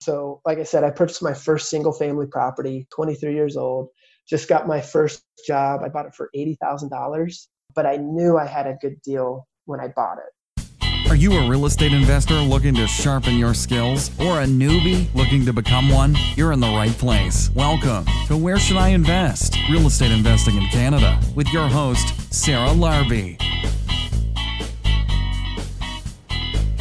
So, like I said, I purchased my first single family property, 23 years old, just got my first job. I bought it for $80,000, but I knew I had a good deal when I bought it. Are you a real estate investor looking to sharpen your skills or a newbie looking to become one? You're in the right place. Welcome to Where Should I Invest? Real Estate Investing in Canada with your host, Sarah Larbi.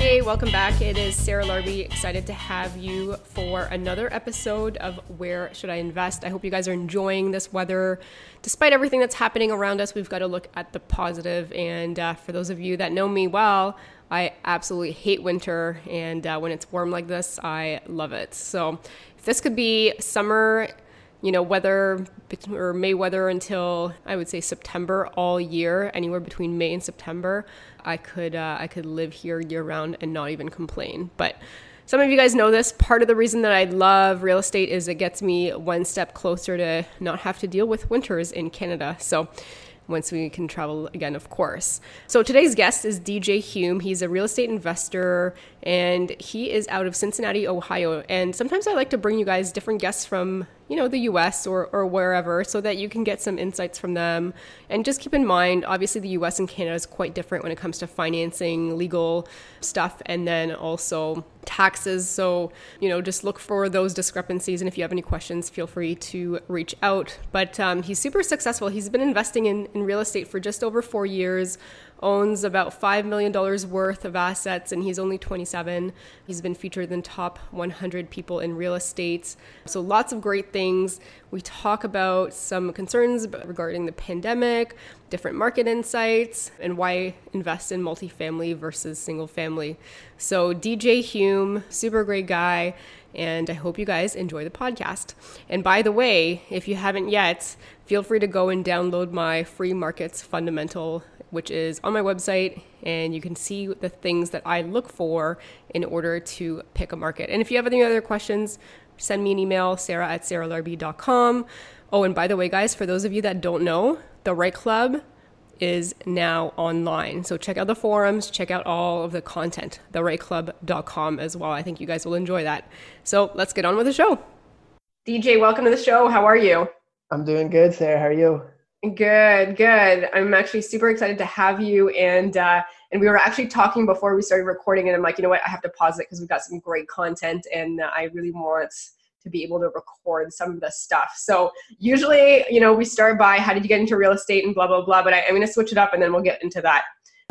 Hey, welcome back. It is Sarah Larbi. Excited to have you for another episode of Where Should I Invest? I hope you guys are enjoying this weather. Despite everything that's happening around us, we've got to look at the positive. And uh, for those of you that know me well, I absolutely hate winter. And uh, when it's warm like this, I love it. So if this could be summer you know, weather or May weather until I would say September all year, anywhere between May and September. I could uh, I could live here year round and not even complain. But some of you guys know this. Part of the reason that I love real estate is it gets me one step closer to not have to deal with winters in Canada. So once we can travel again, of course. So today's guest is DJ Hume. He's a real estate investor and he is out of Cincinnati, Ohio. And sometimes I like to bring you guys different guests from you know the US or, or wherever so that you can get some insights from them. And just keep in mind obviously the US and Canada is quite different when it comes to financing legal stuff and then also taxes. So you know just look for those discrepancies and if you have any questions feel free to reach out. But um, he's super successful. He's been investing in, in real estate for just over four years owns about $5 million worth of assets, and he's only 27. He's been featured in top 100 people in real estate. So, lots of great things. We talk about some concerns regarding the pandemic, different market insights, and why invest in multifamily versus single family. So, DJ Hume, super great guy and I hope you guys enjoy the podcast. And by the way, if you haven't yet, feel free to go and download my free markets fundamental which is on my website, and you can see the things that I look for in order to pick a market. And if you have any other questions, send me an email, sarah at sarahlarbi.com. Oh, and by the way, guys, for those of you that don't know, the Right Club is now online. So check out the forums, check out all of the content, therightclub.com as well. I think you guys will enjoy that. So let's get on with the show. DJ, welcome to the show. How are you? I'm doing good, Sarah. How are you? Good, good. I'm actually super excited to have you. And uh, and we were actually talking before we started recording, and I'm like, you know what? I have to pause it because we've got some great content, and uh, I really want to be able to record some of the stuff. So usually, you know, we start by how did you get into real estate and blah blah blah. But I, I'm going to switch it up, and then we'll get into that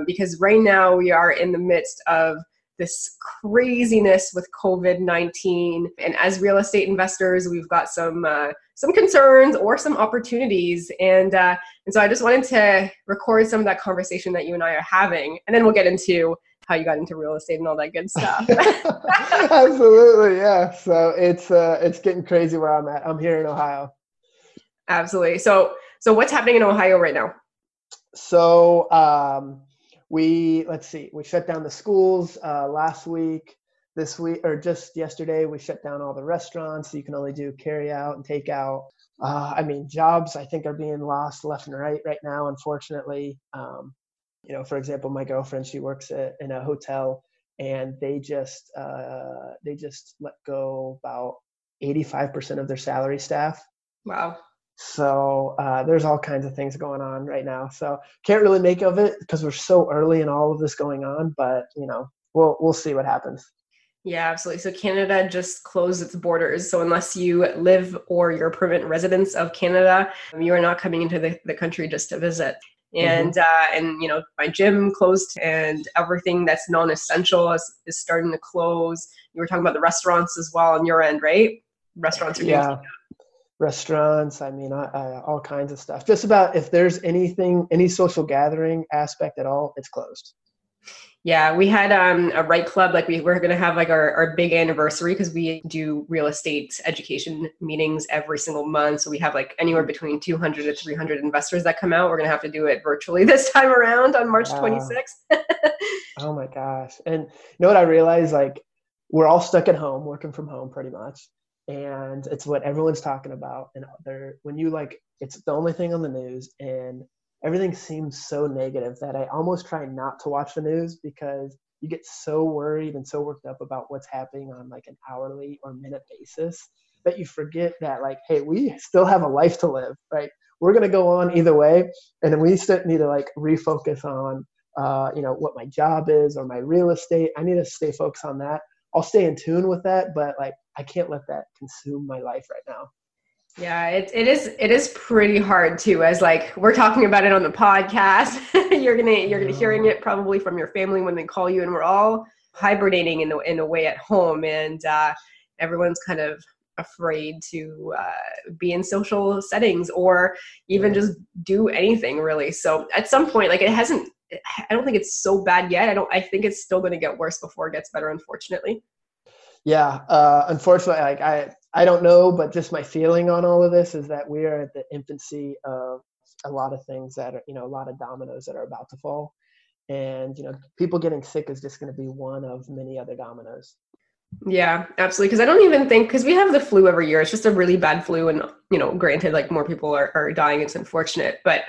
because right now we are in the midst of this craziness with COVID 19. And as real estate investors, we've got some. Uh, some concerns or some opportunities. And uh, and so i just wanted to record some of that conversation that you and i are having. And then we'll get into how you got into real estate and all that good stuff. Absolutely yeah. So it's uh it's getting crazy where i'm at. I'm here in ohio. Absolutely. So so what's happening in ohio right now? So um we let's see we shut down the schools uh last week this week or just yesterday we shut down all the restaurants so you can only do carry out and take out. Uh, i mean jobs i think are being lost left and right right now unfortunately. Um, you know for example my girlfriend she works at, in a hotel and they just uh, they just let go about 85% of their salary staff. Wow so uh, there's all kinds of things going on right now so can't really make of it because we're so early in all of this going on but you know we'll we'll see what happens yeah, absolutely. So Canada just closed its borders. So unless you live or you're a permanent resident of Canada, you are not coming into the, the country just to visit. Mm-hmm. And mm-hmm. uh, and you know my gym closed and everything that's non-essential is, is starting to close. You were talking about the restaurants as well on your end, right? Restaurants are yeah. Restaurants, I mean, I, I, all kinds of stuff. Just about if there's anything, any social gathering aspect at all, it's closed. Yeah, we had um, a right club. Like we we're gonna have like our, our big anniversary because we do real estate education meetings every single month. So we have like anywhere between 200 to 300 investors that come out. We're gonna have to do it virtually this time around on March wow. 26th. oh my gosh! And you know what I realized? Like we're all stuck at home, working from home, pretty much, and it's what everyone's talking about. And they're when you like, it's the only thing on the news, and everything seems so negative that I almost try not to watch the news because you get so worried and so worked up about what's happening on like an hourly or minute basis that you forget that like hey we still have a life to live right we're going to go on either way and then we still need to like refocus on uh, you know what my job is or my real estate i need to stay focused on that i'll stay in tune with that but like i can't let that consume my life right now yeah, it, it is it is pretty hard too. As like we're talking about it on the podcast, you're gonna you're gonna hearing it probably from your family when they call you, and we're all hibernating in a, in a way at home, and uh, everyone's kind of afraid to uh, be in social settings or even just do anything really. So at some point, like it hasn't. I don't think it's so bad yet. I don't. I think it's still going to get worse before it gets better. Unfortunately. Yeah, uh, unfortunately, like I I don't know, but just my feeling on all of this is that we are at the infancy of a lot of things that are, you know, a lot of dominoes that are about to fall. And, you know, people getting sick is just going to be one of many other dominoes. Yeah, absolutely. Because I don't even think, because we have the flu every year, it's just a really bad flu. And, you know, granted, like more people are, are dying, it's unfortunate. But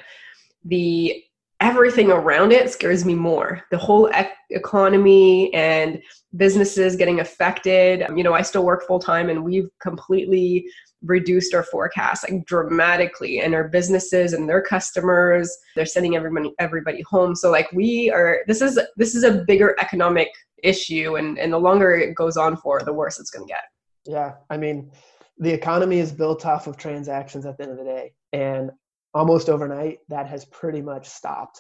the everything around it scares me more. The whole ec- economy and businesses getting affected. You know, I still work full time and we've completely reduced our forecast like dramatically and our businesses and their customers they're sending everybody everybody home so like we are this is this is a bigger economic issue and and the longer it goes on for the worse it's going to get yeah i mean the economy is built off of transactions at the end of the day and almost overnight, that has pretty much stopped,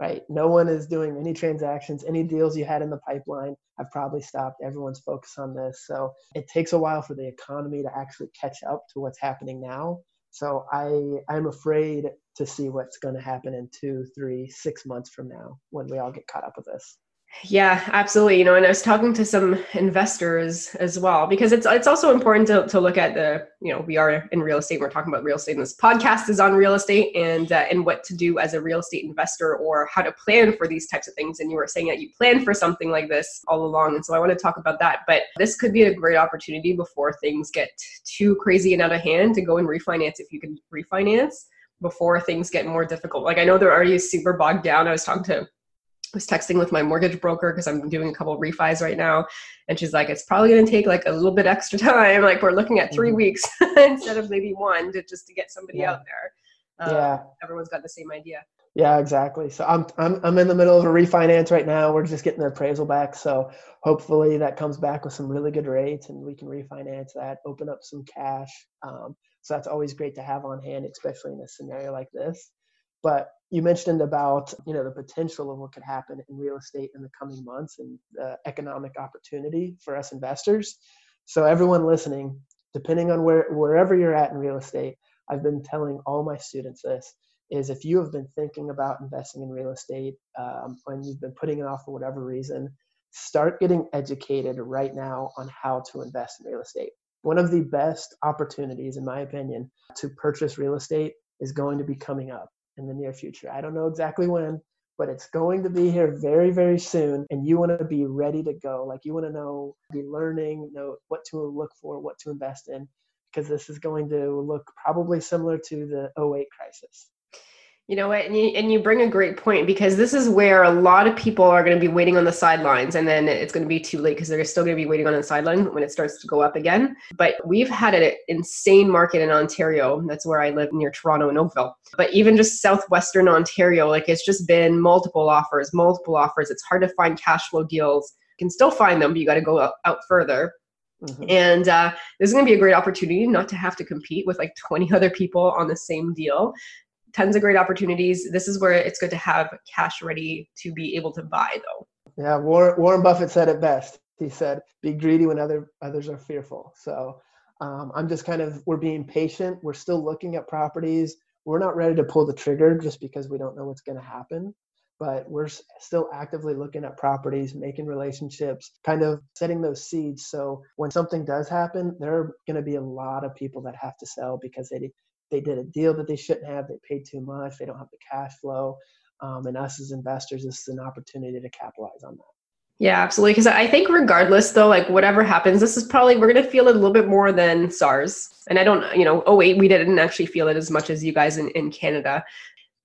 right? No one is doing any transactions. Any deals you had in the pipeline have probably stopped. Everyone's focused on this. So it takes a while for the economy to actually catch up to what's happening now. So I, I'm afraid to see what's going to happen in two, three, six months from now when we all get caught up with this. Yeah, absolutely. You know, and I was talking to some investors as well because it's it's also important to, to look at the you know we are in real estate. We're talking about real estate, and this podcast is on real estate and uh, and what to do as a real estate investor or how to plan for these types of things. And you were saying that you plan for something like this all along, and so I want to talk about that. But this could be a great opportunity before things get too crazy and out of hand to go and refinance if you can refinance before things get more difficult. Like I know they're already super bogged down. I was talking to was texting with my mortgage broker because I'm doing a couple refis right now. And she's like, it's probably going to take like a little bit extra time. Like we're looking at 3 mm-hmm. weeks instead of maybe one to just to get somebody yeah. out there. Um, yeah. Everyone's got the same idea. Yeah, exactly. So I'm, I'm, I'm in the middle of a refinance right now. We're just getting the appraisal back. So hopefully that comes back with some really good rates and we can refinance that, open up some cash. Um, so that's always great to have on hand, especially in a scenario like this. But you mentioned about you know the potential of what could happen in real estate in the coming months and the economic opportunity for us investors. So everyone listening, depending on where wherever you're at in real estate, I've been telling all my students this is if you have been thinking about investing in real estate um, and you've been putting it off for whatever reason, start getting educated right now on how to invest in real estate. One of the best opportunities, in my opinion, to purchase real estate is going to be coming up in the near future. I don't know exactly when, but it's going to be here very, very soon. And you want to be ready to go. Like you want to know, be learning, know what to look for, what to invest in, because this is going to look probably similar to the 08 crisis. You know what? And you, and you bring a great point because this is where a lot of people are going to be waiting on the sidelines and then it's going to be too late because they're still going to be waiting on the sideline when it starts to go up again. But we've had an insane market in Ontario. That's where I live near Toronto and Oakville. But even just southwestern Ontario, like it's just been multiple offers, multiple offers. It's hard to find cash flow deals. You can still find them, but you got to go out, out further. Mm-hmm. And uh, this is going to be a great opportunity not to have to compete with like 20 other people on the same deal tons of great opportunities. This is where it's good to have cash ready to be able to buy, though. Yeah, Warren, Buffett said it best. He said, "Be greedy when other others are fearful." So um, I'm just kind of we're being patient. We're still looking at properties. We're not ready to pull the trigger just because we don't know what's going to happen. But we're still actively looking at properties, making relationships, kind of setting those seeds. So when something does happen, there are going to be a lot of people that have to sell because they they did a deal that they shouldn't have. They paid too much. They don't have the cash flow. Um, and us as investors, this is an opportunity to capitalize on that. Yeah, absolutely. Because I think regardless, though, like whatever happens, this is probably we're gonna feel it a little bit more than SARS. And I don't, you know, oh wait, we didn't actually feel it as much as you guys in, in Canada.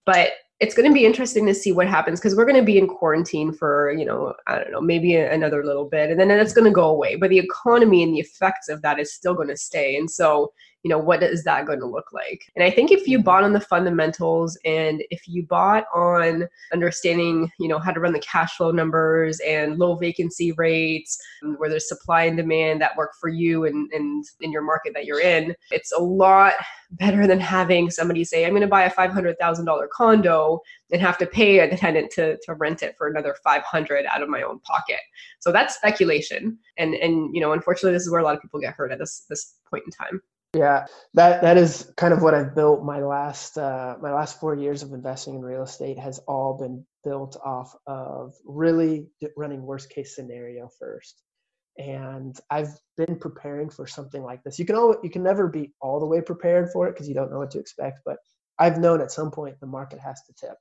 But it's going to be interesting to see what happens because we're going to be in quarantine for you know i don't know maybe another little bit and then it's going to go away but the economy and the effects of that is still going to stay and so you know what is that going to look like? And i think if you bought on the fundamentals and if you bought on understanding you know how to run the cash flow numbers and low vacancy rates um, where there's supply and demand that work for you and, and in your market that you're in it's a lot better than having somebody say i'm going to buy a $500000 condo and have to pay a tenant to, to rent it for another 500 out of my own pocket. So that's speculation. And and you know unfortunately this is where a lot of people get hurt at this this point in time yeah, that that is kind of what I've built. My last uh, my last four years of investing in real estate has all been built off of really running worst case scenario first, and I've been preparing for something like this. You can all you can never be all the way prepared for it because you don't know what to expect. But I've known at some point the market has to tip,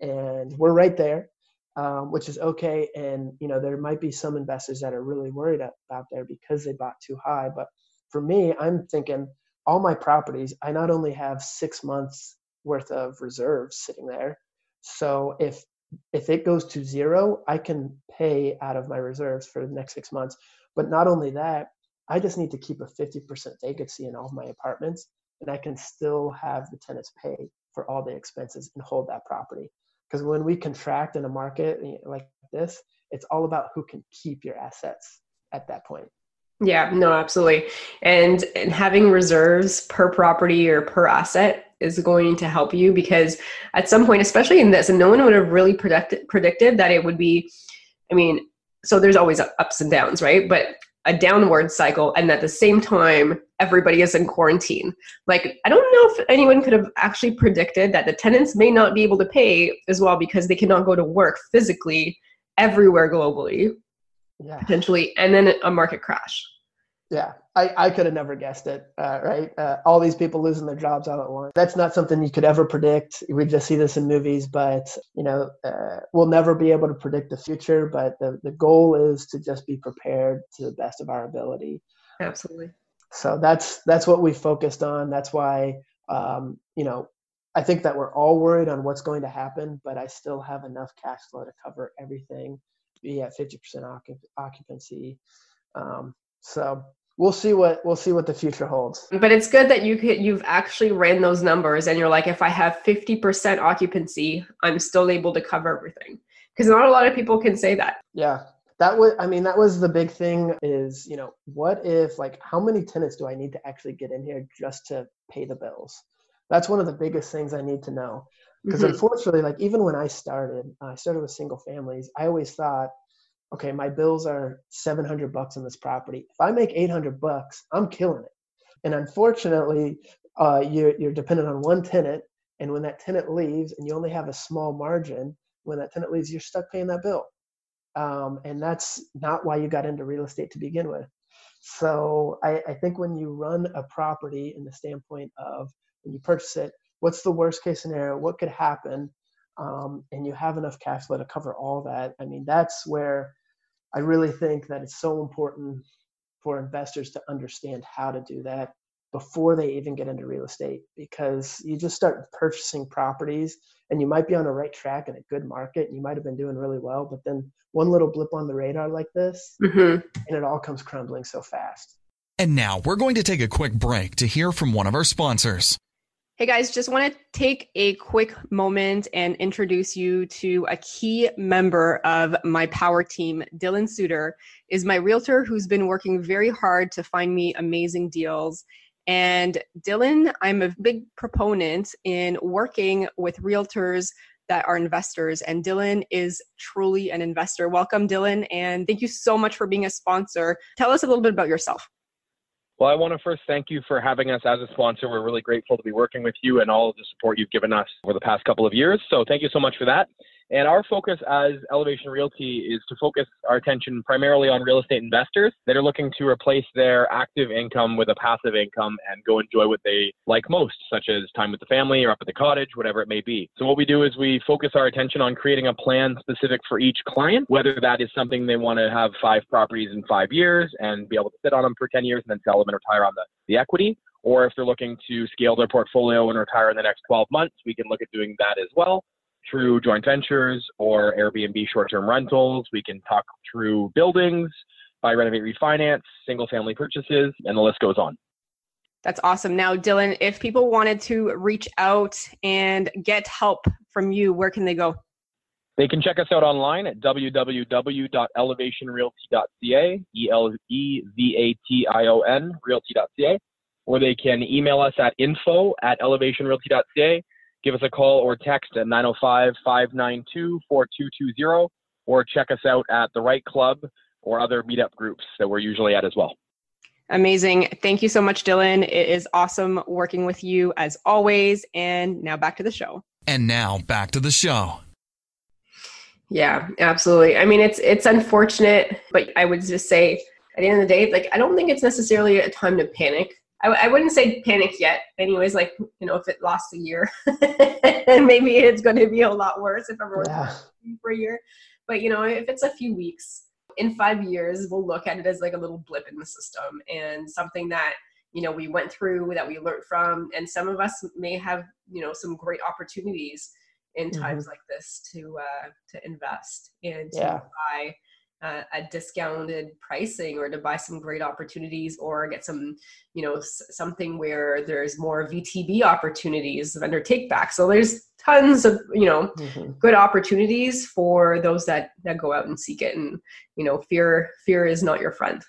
and we're right there, um, which is okay. And you know there might be some investors that are really worried about there because they bought too high, but for me, I'm thinking all my properties, I not only have six months worth of reserves sitting there. So if if it goes to zero, I can pay out of my reserves for the next six months. But not only that, I just need to keep a 50% vacancy in all my apartments, and I can still have the tenants pay for all the expenses and hold that property. Because when we contract in a market eh, like this, it's all about who can keep your assets at that point. Yeah, no, absolutely. And, and having reserves per property or per asset is going to help you because at some point, especially in this, and no one would have really predicted predicted that it would be. I mean, so there's always ups and downs, right? But a downward cycle, and at the same time, everybody is in quarantine. Like, I don't know if anyone could have actually predicted that the tenants may not be able to pay as well because they cannot go to work physically everywhere globally yeah. potentially, and then a market crash. Yeah, I, I could have never guessed it, uh, right? Uh, all these people losing their jobs all at once. That's not something you could ever predict. We just see this in movies, but, you know, uh, we'll never be able to predict the future, but the, the goal is to just be prepared to the best of our ability. Absolutely. So that's, that's what we focused on. That's why, um, you know, I think that we're all worried on what's going to happen, but I still have enough cash flow to cover everything be at 50% occupancy. Um, so we'll see what we'll see what the future holds. But it's good that you could, you've actually ran those numbers and you're like, if I have 50% occupancy, I'm still able to cover everything. Because not a lot of people can say that. Yeah. That was I mean, that was the big thing is, you know, what if like how many tenants do I need to actually get in here just to pay the bills? That's one of the biggest things I need to know because mm-hmm. unfortunately like even when i started uh, i started with single families i always thought okay my bills are 700 bucks on this property. If i make 800 bucks i'm killing it. And unfortunately uh, you're, you're dependent on one tenant and when that tenant leaves and you only have a small margin when that tenant leaves you're stuck paying that bill. Um, and that's not why you got into real estate to begin with. So I, I think when you run a property in the standpoint of when you purchase it what's the worst case scenario? What could happen? Um, and you have enough cash flow to cover all that. I mean that's where i really think that it's so important for investors to understand how to do that before they even get into real estate because you just start purchasing properties and you might be on the right track in a good market. And you might have been doing really well but then one little blip on the radar like this mm-hmm. and it all comes crumbling so fast. And now we're going to take a quick break to hear from one of our sponsors Hey guys, just want to take a quick moment and introduce you to a key member of my power team. Dylan Suter is my realtor who's been working very hard to find me amazing deals. And Dylan, I'm a big proponent in working with realtors that are investors. And Dylan is truly an investor. Welcome, Dylan. And thank you so much for being a sponsor. Tell us a little bit about yourself. Well, I want to first thank you for having us as a sponsor. We're really grateful to be working with you and all of the support you've given us over the past couple of years. So thank you so much for that. And our focus as Elevation Realty is to focus our attention primarily on real estate investors that are looking to replace their active income with a passive income and go enjoy what they like most, such as time with the family or up at the cottage, whatever it may be. So what we do is we focus our attention on creating a plan specific for each client, whether that is something they want to have five properties in five years and be able to sit on them for 10 years and then sell them and retire on the, the equity, or if they're looking to scale their portfolio and retire in the next 12 months, we can look at doing that as well through joint ventures or Airbnb short term rentals. We can talk through buildings, buy, renovate, refinance, single family purchases, and the list goes on. That's awesome. Now, Dylan, if people wanted to reach out and get help from you, where can they go? They can check us out online at www.elevationrealty.ca, E L E V A T I O N, realty.ca, or they can email us at info at elevationrealty.ca, give us a call or text at 905 592 4220, or check us out at the Right Club or other meetup groups that we're usually at as well. Amazing. Thank you so much, Dylan. It is awesome working with you as always. And now back to the show. And now back to the show. Yeah, absolutely. I mean, it's it's unfortunate, but I would just say at the end of the day, like I don't think it's necessarily a time to panic. I, I wouldn't say panic yet. Anyways, like you know, if it lasts a year, and maybe it's going to be a lot worse if everyone's Yeah. for a year. But you know, if it's a few weeks, in five years, we'll look at it as like a little blip in the system and something that you know we went through that we learned from, and some of us may have you know some great opportunities in Mhm. times like this to uh, to invest and to Yeah. buy uh, a discounted pricing or to buy some great opportunities or get some you know s- something where there's more VTB opportunities vendor take back. So there's tons of you know Mhm. good opportunities for those that that go out and seek it and you know fear fear is not your friend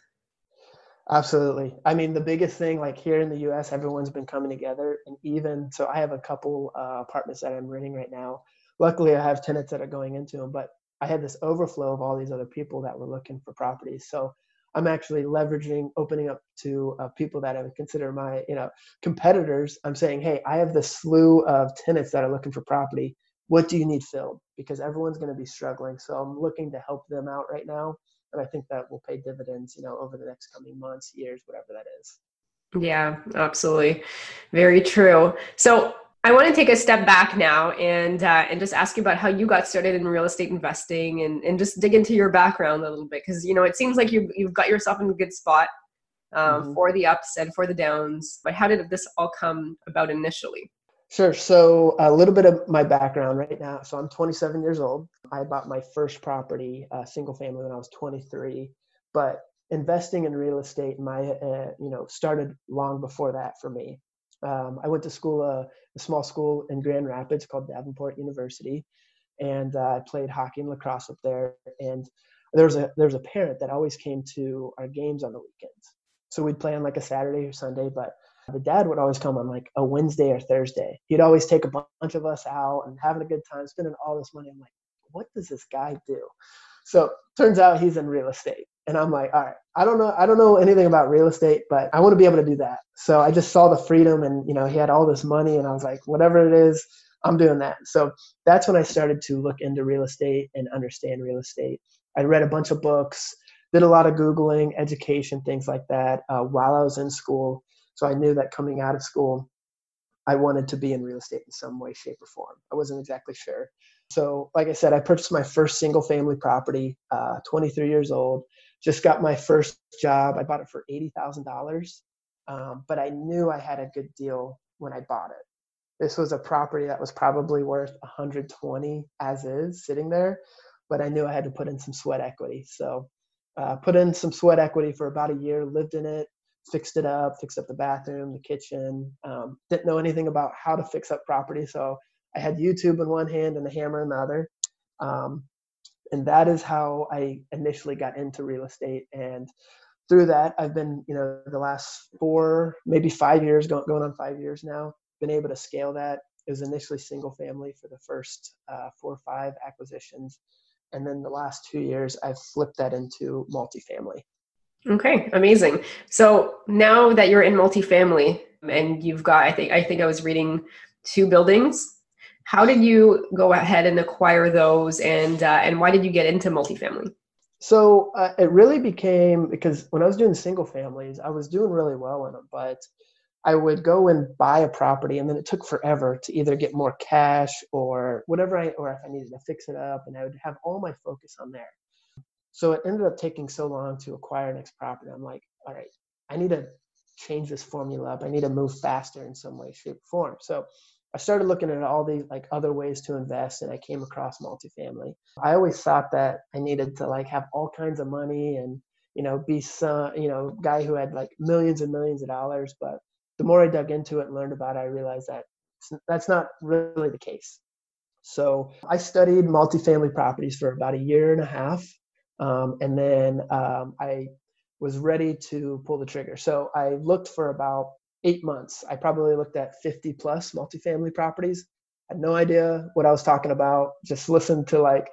Absolutely. I mean, the biggest thing, like here in the U.S., everyone's been coming together, and even so, I have a couple uh, apartments that I'm renting right now. Luckily, I have tenants that are going into them, but I had this overflow of all these other people that were looking for properties. So I'm actually leveraging, opening up to uh, people that I would consider my, you know, competitors. I'm saying, hey, I have this slew of tenants that are looking for property. What do you need filled? Because everyone's going to be struggling. So I'm looking to help them out right now and I think that will pay dividends, you know, over the next coming months, years, whatever that is. yeah absolutely very true so i want to take a step back now and uh, and just ask you about how you got started in real estate investing and, and just dig into your background a little bit because you know it seems like you've, you've got yourself in a good spot um, Mhm. for the ups and for the downs but how did this all come about initially Sure. So a little bit of my background right now. So I'm 27 years old. I bought my first property, uh, single family, when I was 23. But investing in real estate, my uh, you know, started long before that for me. Um, I went to school, uh, a small school in Grand Rapids called Davenport University, and uh, I played hockey and lacrosse up there. And there was a there was a parent that always came to our games on the weekends. So we'd play on like a Saturday or Sunday, but the dad would always come on like a Wednesday or Thursday. He'd always take a bunch of us out and having a good time, spending all this money. I'm like, what does this guy do? So turns out he's in real estate. And I'm like, all right, I don't know, I don't know anything about real estate, but I want to be able to do that. So I just saw the freedom and you know, he had all this money and I was like, whatever it is, I'm doing that. So that's when I started to look into real estate and understand real estate. I read a bunch of books, did a lot of Googling, education, things like that uh, while I was in school. So I knew that coming out of school, I wanted to be in real estate in some way, shape, or form. I wasn't exactly sure. So, like I said, I purchased my first single family property, uh, 23 years old. Just got my first job. I bought it for $80,000. Um, but I knew I had a good deal when I bought it. This was a property that was probably worth 120 as is sitting there, but I knew I had to put in some sweat equity. So, uh, put in some sweat equity for about a year, lived in it, fixed it up, fixed up the bathroom, the kitchen. Um, didn't know anything about how to fix up property, so I had YouTube in one hand and a hammer in the other. Um, and that is how I initially got into real estate. And through that, I've been, you know, the last four, maybe five years, going, on five years now, been able to scale that. It was initially single family for the first uh, four or five acquisitions. And then the last two years, I've flipped that into multifamily. Okay, amazing. So now that you're in multifamily and you've got, I think, I think I was reading two buildings. How did you go ahead and acquire those, and uh, and why did you get into multifamily? So uh, it really became because when I was doing single families, I was doing really well in them, but I would go and buy a property, and then it took forever to either get more cash or whatever I, or if I needed to fix it up, and I would have all my focus on there. So it ended up taking so long to acquire next property. I'm like, all right, I need to change this formula up. I need to move faster in some way, shape, or form. So I started looking at all these like other ways to invest and I came across multifamily. I always thought that I needed to like have all kinds of money and you know be some you know guy who had like millions and millions of dollars but the more I dug into it and learned about it I realized that that's not really the case. So I studied multifamily properties for about a year and a half um, and then um, I was ready to pull the trigger. So I looked for about eight months. I probably looked at 50 plus multifamily properties. Had no idea what I was talking about. Just listened to like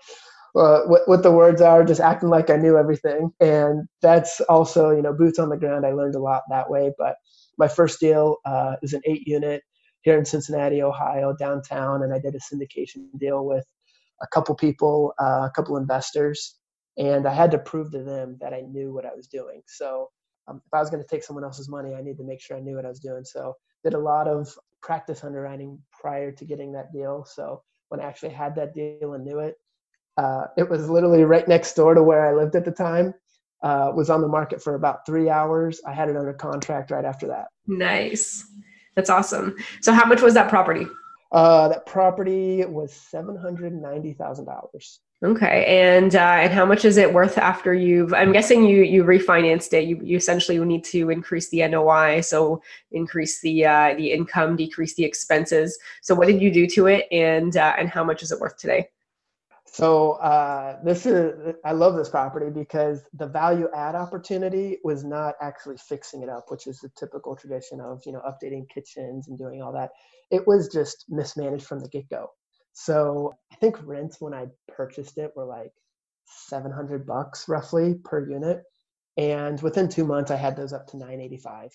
uh, what what the words are, just acting like I knew everything. And that's also you know boots on the ground. I learned a lot that way. But my first deal uh, is an eight unit here in Cincinnati, Ohio, downtown, and I did a syndication deal with a couple people, uh, a couple investors, and I had to prove to them that I knew what I was doing. So um, if I was going to take someone else's money, I need to make sure I knew what I was doing. So did a lot of practice underwriting prior to getting that deal. So when I actually had that deal and knew it, uh, it was literally right next door to where I lived at the time. Uh, was on the market for about three hours. I had it under contract right after that. Nice, that's awesome. So how much was that property? Uh, that property was seven hundred ninety thousand dollars. Okay, and uh, and how much is it worth after you've? I'm guessing you you refinanced it. You you essentially need to increase the NOI, so increase the uh, the income, decrease the expenses. So what did you do to it, and uh, and how much is it worth today? So uh, this is I love this property because the value add opportunity was not actually fixing it up, which is the typical tradition of you know updating kitchens and doing all that. It was just mismanaged from the get go. So I think rents when I purchased it were like 700 bucks roughly per unit. And within two months, I had those up to 985.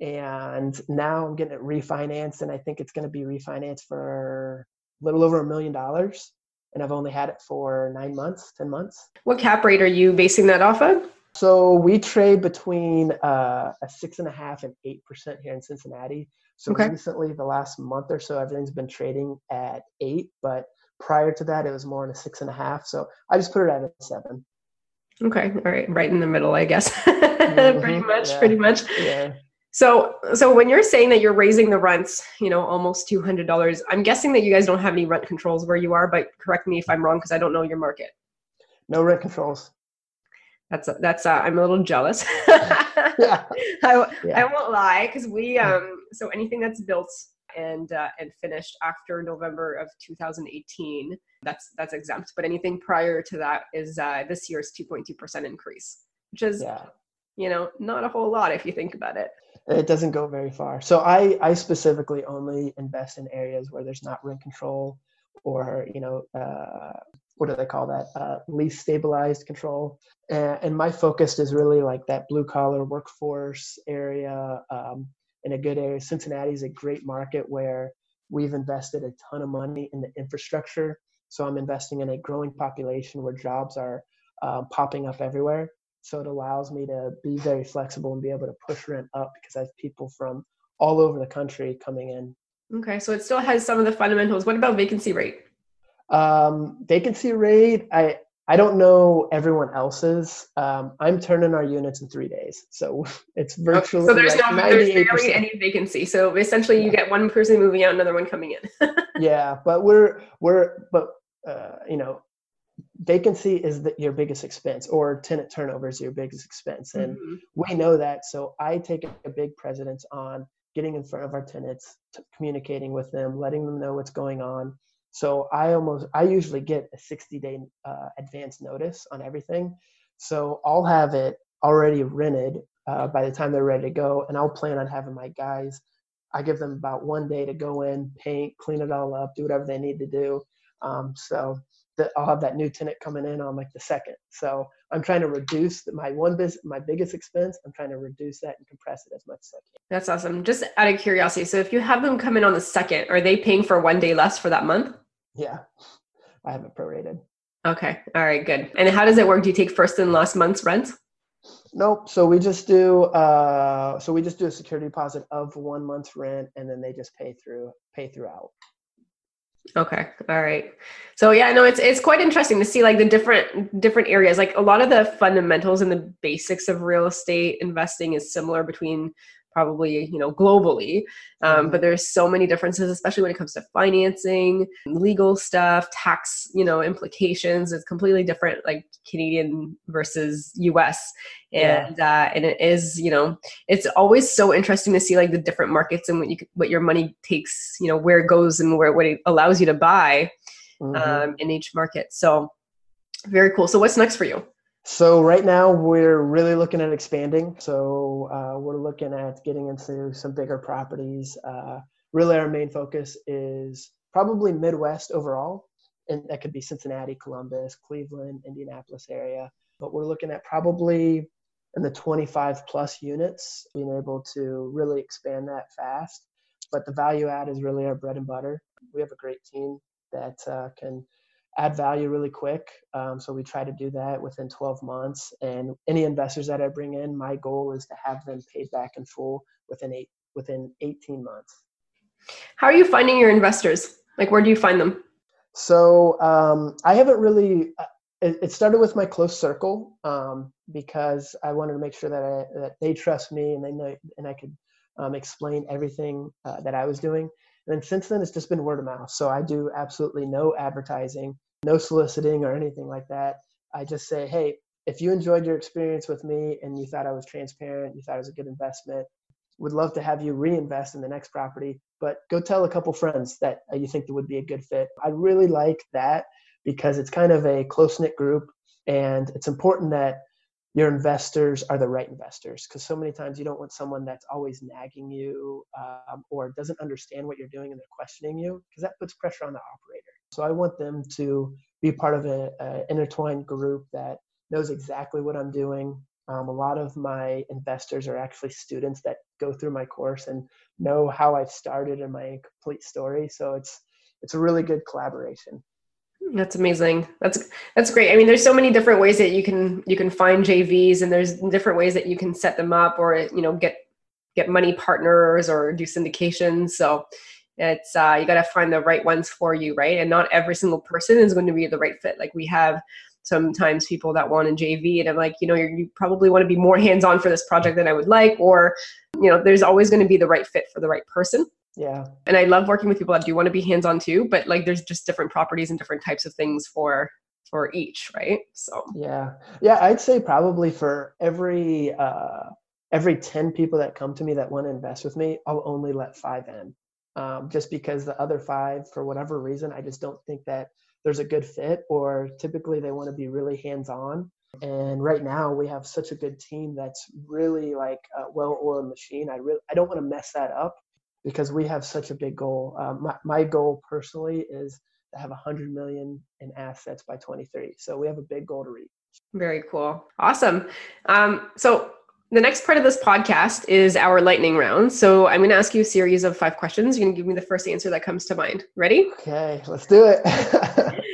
And now I'm getting it refinanced, and I think it's going to be refinanced for a little over a million dollars. And I've only had it for nine months, 10 months. What cap rate are you basing that off of? So we trade between uh, a six and a half and eight percent here in Cincinnati. So okay. recently, the last month or so, everything's been trading at eight, but prior to that, it was more in a six and a half. So I just put it at a seven. Okay, all right, right in the middle, I guess. mm-hmm. pretty much, yeah. pretty much. Yeah. So, so when you're saying that you're raising the rents, you know, almost two hundred dollars, I'm guessing that you guys don't have any rent controls where you are. But correct me if I'm wrong, because I don't know your market. No rent controls that's that's uh, I'm a little jealous. yeah. I, yeah. I won't lie because we um so anything that's built and uh, and finished after November of 2018 that's that's exempt but anything prior to that is uh, this year's 2.2 percent increase which is yeah. you know not a whole lot if you think about it it doesn't go very far so I I specifically only invest in areas where there's not rent control or you know uh, what do they call that? Uh, lease stabilized control. And, and, my focus is really like that blue collar workforce area. Um, in a good area cincinnati is a great market where we've invested a ton of money in the infrastructure. So i'm investing in a growing population where jobs are um, popping up everywhere. So it allows me to be very flexible and be able to push rent up because i have people from all over the country coming in. Okay so it still has some of the fundamentals. What about vacancy rate um, vacancy rate, I I don't know everyone else's. Um, I'm turning our units in three days, so it's virtually. Okay, so there's like no there's barely any vacancy. So essentially, yeah. you get one person moving out, another one coming in. yeah, but we're we're but uh, you know, vacancy is the, your biggest expense, or tenant turnover is your biggest expense, and mm-hmm. we know that. So I take a big precedence on getting in front of our tenants, communicating with them, letting them know what's going on so I almost I usually get a 60 day uh, advance notice on everything. So I'll have it already rented uh, by the time they're ready to go, and I'll plan on having my guys. I give them about one day to go in, paint, clean it all up, do whatever they need to do. Um, so that I'll have that new tenant coming in on like the second. So I'm trying to reduce my one business, my biggest expense. I'm trying to reduce that and compress it as much as I can. That's awesome. Just out of curiosity, so if you have them come in on the second, are they paying for one day less for that month? Yeah, I have it prorated. Okay. All right. Good. And how does it work? Do you take first and last month's rent? Nope. So we just do. Uh, so we just do a security deposit of one month's rent, and then they just pay through pay throughout. Okay. All right. So yeah, no, it's it's quite interesting to see like the different different areas. Like a lot of the fundamentals and the basics of real estate investing is similar between probably you know globally. Um, but there's so many differences especially when it comes to financing legal stuff tax you know implications. It's completely different like canadian versus us and yeah. uh, and it is you know it's always so interesting to see like the different markets and what you what your money takes you know where it goes and where what it allows you to buy mm-hmm. um, in each market. So very cool. So what's next for you so right now we're really looking at expanding. So uh, we're looking at getting into some bigger properties. Uh, really, our main focus is probably Midwest overall, and that could be Cincinnati, Columbus, Cleveland, Indianapolis area. But we're looking at probably in the 25 plus units, being able to really expand that fast. But the value add is really our bread and butter. We have a great team that uh, can add value really quick. Um, so we try to do that within 12 months. And any investors that I bring in, my goal is to have them paid back in full within eight within 18 months. How are you finding your investors? Like, where do you find them? So um, I haven't really. Uh, it, it, started with my close circle um, because I wanted to make sure that I, that they trust me and they know and I could um, explain everything uh, that I was doing. And since then, it's just been word of mouth. So I do absolutely no advertising, no soliciting or anything like that. I just say, hey, if you enjoyed your experience with me and you thought I was transparent, you thought it was a good investment, would love to have you reinvest in the next property, but go tell a couple friends that you think would be a good fit. I really like that because it's kind of a close knit group and it's important that your investors are the right investors because so many times you don't want someone that's always nagging you um, or doesn't understand what you're doing and they're questioning you because that puts pressure on the operator. So i want them to be part of an intertwined group that knows exactly what i'm doing. Um, a lot of my investors are actually students that go through my course and know how i've started and my complete story. So it's it's a really good collaboration that's amazing. That's that's great. I mean, there's so many different ways that you can you can find JVs, and there's different ways that you can set them up, or you know, get get money partners or do syndications. So it's uh, you got to find the right ones for you, right? And not every single person is going to be the right fit. Like we have sometimes people that want a JV, and I'm like, you know, you probably want to be more hands on for this project than I would like, or you know, there's always going to be the right fit for the right person. Yeah. And I love working with people that do want to be hands on too, but like there's just different properties and different types of things for for each, right? So Yeah. Yeah, I'd say probably for every uh every 10 people that come to me that want to invest with me, I'll only let 5 in. Um, just because the other 5 for whatever reason, I just don't think that there's a good fit or typically they want to be really hands on and right now we have such a good team that's really like a well-oiled machine i really i don't want to mess that up because we have such a big goal. Um, my, my goal personally is to have 100 million in assets by 2030. So we have a big goal to reach. Very cool. Awesome. Um, so the next part of this podcast is our lightning round. So I'm going to ask you a series of five questions. You're going to give me the first answer that comes to mind. Ready? Okay, let's do it.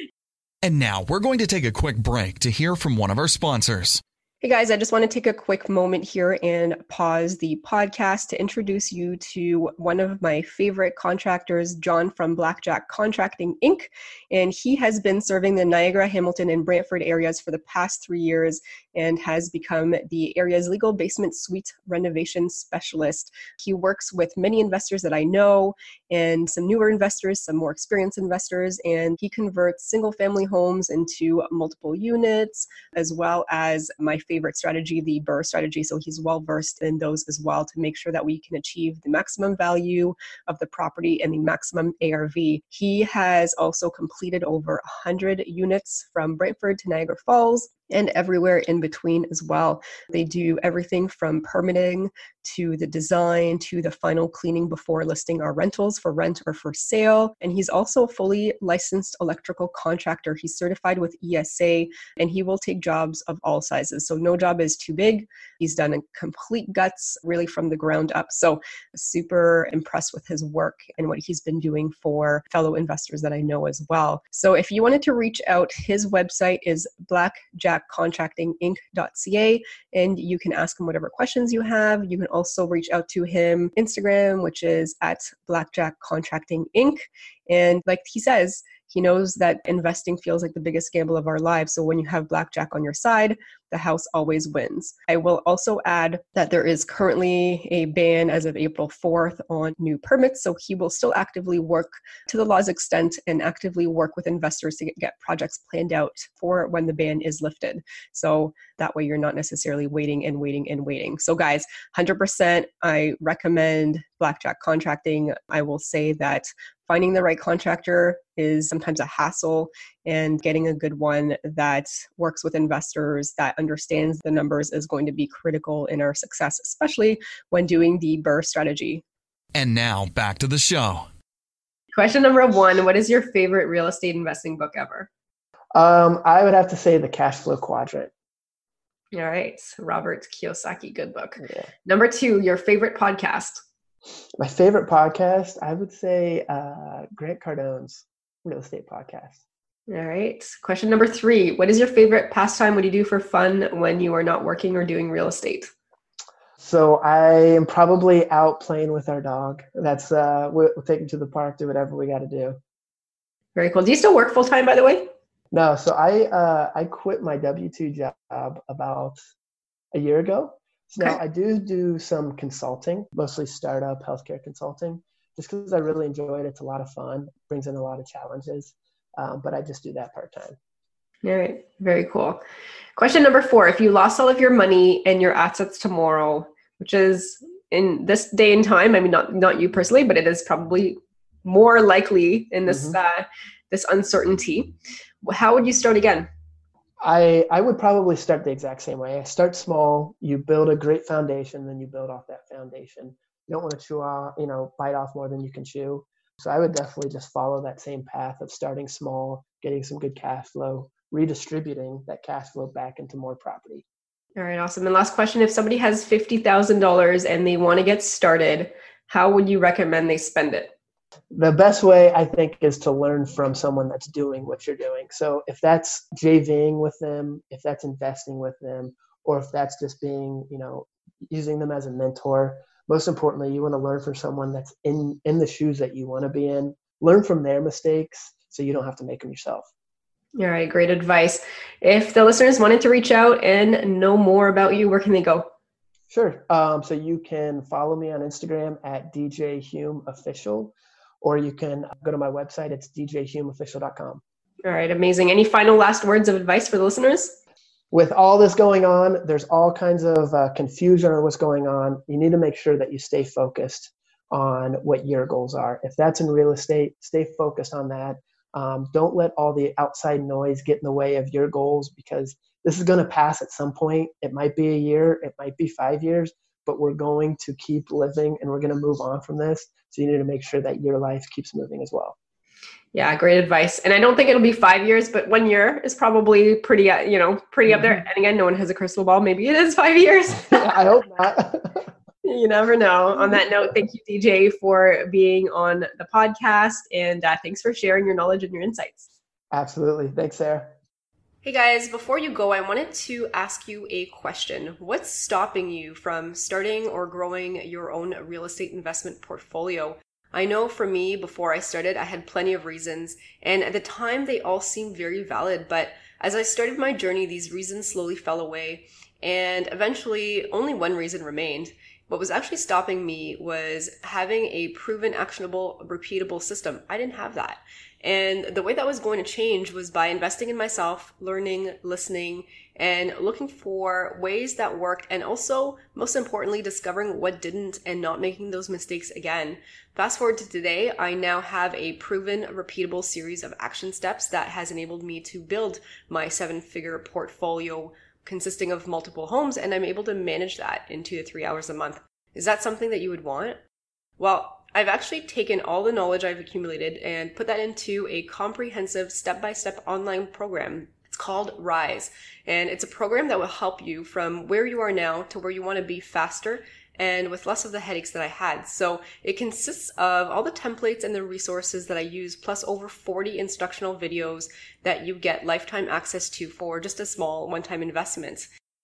and now we're going to take a quick break to hear from one of our sponsors. Hey guys, I just want to take a quick moment here and pause the podcast to introduce you to one of my favorite contractors, John from Blackjack Contracting Inc. And he has been serving the Niagara, Hamilton, and Brantford areas for the past three years and has become the area's legal basement suite renovation specialist. He works with many investors that I know and some newer investors, some more experienced investors, and he converts single family homes into multiple units, as well as my favorite strategy, the BRRRR strategy. So he's well versed in those as well to make sure that we can achieve the maximum value of the property and the maximum ARV. He has also completed over 100 units from Brantford to Niagara Falls and everywhere in between as well. They do everything from permitting to the design to the final cleaning before listing our rentals for rent or for sale. And he's also a fully licensed electrical contractor. He's certified with ESA and he will take jobs of all sizes. So no job is too big. He's done a complete guts really from the ground up. So super impressed with his work and what he's been doing for fellow investors that I know as well. So if you wanted to reach out, his website is blackjackcontractinginc.ca and you can ask him whatever questions you have. You can also reach out to him Instagram, which is at Blackjack Contracting Inc. And like he says, he knows that investing feels like the biggest gamble of our lives. So when you have blackjack on your side, the house always wins. I will also add that there is currently a ban as of April 4th on new permits, so he will still actively work to the law's extent and actively work with investors to get projects planned out for when the ban is lifted. So that way you're not necessarily waiting and waiting and waiting. So, guys, 100% I recommend blackjack contracting. I will say that finding the right contractor is sometimes a hassle and getting a good one that works with investors that understands the numbers is going to be critical in our success especially when doing the BRRRR strategy. And now back to the show. Question number one what is your favorite real estate investing book ever? Um, i would have to say the cash flow quadrant. All right robert kiyosaki good book. Yeah. number two your favorite podcast? My favorite podcast, I would say uh, Grant Cardone's real estate podcast. All right. Question number three What is your favorite pastime? What do you do for fun when you are not working or doing real estate? So I am probably out playing with our dog. That's uh, we'll, we'll take him to the park, do whatever we got to do. Very cool. Do you still work full time, by the way? No. So I uh, I quit my W two job about a year ago, so okay. now I do do some consulting, mostly startup healthcare consulting, just because I really enjoy it. It's a lot of fun, brings in a lot of challenges, um, but I just do that part time. All right, very cool. Question number four: If you lost all of your money and your assets tomorrow, which is in this day and time, I mean, not not you personally, but it is probably more likely in this mm-hmm. uh, this uncertainty. How would you start again? I I would probably start the exact same way. I start small. You build a great foundation, then you build off that foundation. You don't want to chew off, you know, bite off more than you can chew. So I would definitely just follow that same path of starting small, getting some good cash flow, redistributing that cash flow back into more property. All right, awesome. And last question: If somebody has fifty thousand dollars and they want to get started, how would you recommend they spend it? the best way I think is to learn from someone that's doing what you're doing. So if that's JVing with them, if that's investing with them, or if that's just being, you know, using them as a mentor, most importantly, you want to learn from someone that's in in the shoes that you want to be in. Learn from their mistakes so you don't have to make them yourself. All right, great advice. If the listeners wanted to reach out and know more about you, where can they go? Sure. Um, so you can follow me on Instagram at DJ Hume Official or you can go to my website. It's djhumeofficial.com. All right, amazing. Any final last words of advice for the listeners? With all this going on, there's all kinds of uh, confusion on what's going on. You need to make sure that you stay focused on what your goals are. If that's in real estate, stay focused on that. Um, don't let all the outside noise get in the way of your goals because this is going to pass at some point. It might be a year, it might be five years, but we're going to keep living and we're going to move on from this. So you need to make sure that your life keeps moving as well. Yeah, great advice. And I don't think it'll be five years, but one year is probably pretty, uh, you know, pretty mm-hmm. up there. Mm-hmm. And again, no one has a crystal ball. Maybe it is five years. I hope not. you never know. On that note, thank you, DJ, for being on the podcast. And uh, thanks for sharing your knowledge and your insights. Absolutely. Thanks, Sarah. Hey guys, before you go, I wanted to ask you a question. What's stopping you from starting or growing your own real estate investment portfolio? I know for me, before I started, I had plenty of reasons, and at the time they all seemed very valid, but as I started my journey, these reasons slowly fell away, and eventually only one reason remained. What was actually stopping me was having a proven, actionable, repeatable system. I didn't have that. And the way that was going to change was by investing in myself, learning, listening, and looking for ways that worked. And also, most importantly, discovering what didn't and not making those mistakes again. Fast forward to today, I now have a proven, repeatable series of action steps that has enabled me to build my seven figure portfolio consisting of multiple homes. And I'm able to manage that in two to three hours a month. Is that something that you would want? Well, I've actually taken all the knowledge I've accumulated and put that into a comprehensive step by step online program. It's called Rise, and it's a program that will help you from where you are now to where you want to be faster and with less of the headaches that I had. So it consists of all the templates and the resources that I use, plus over 40 instructional videos that you get lifetime access to for just a small one time investment.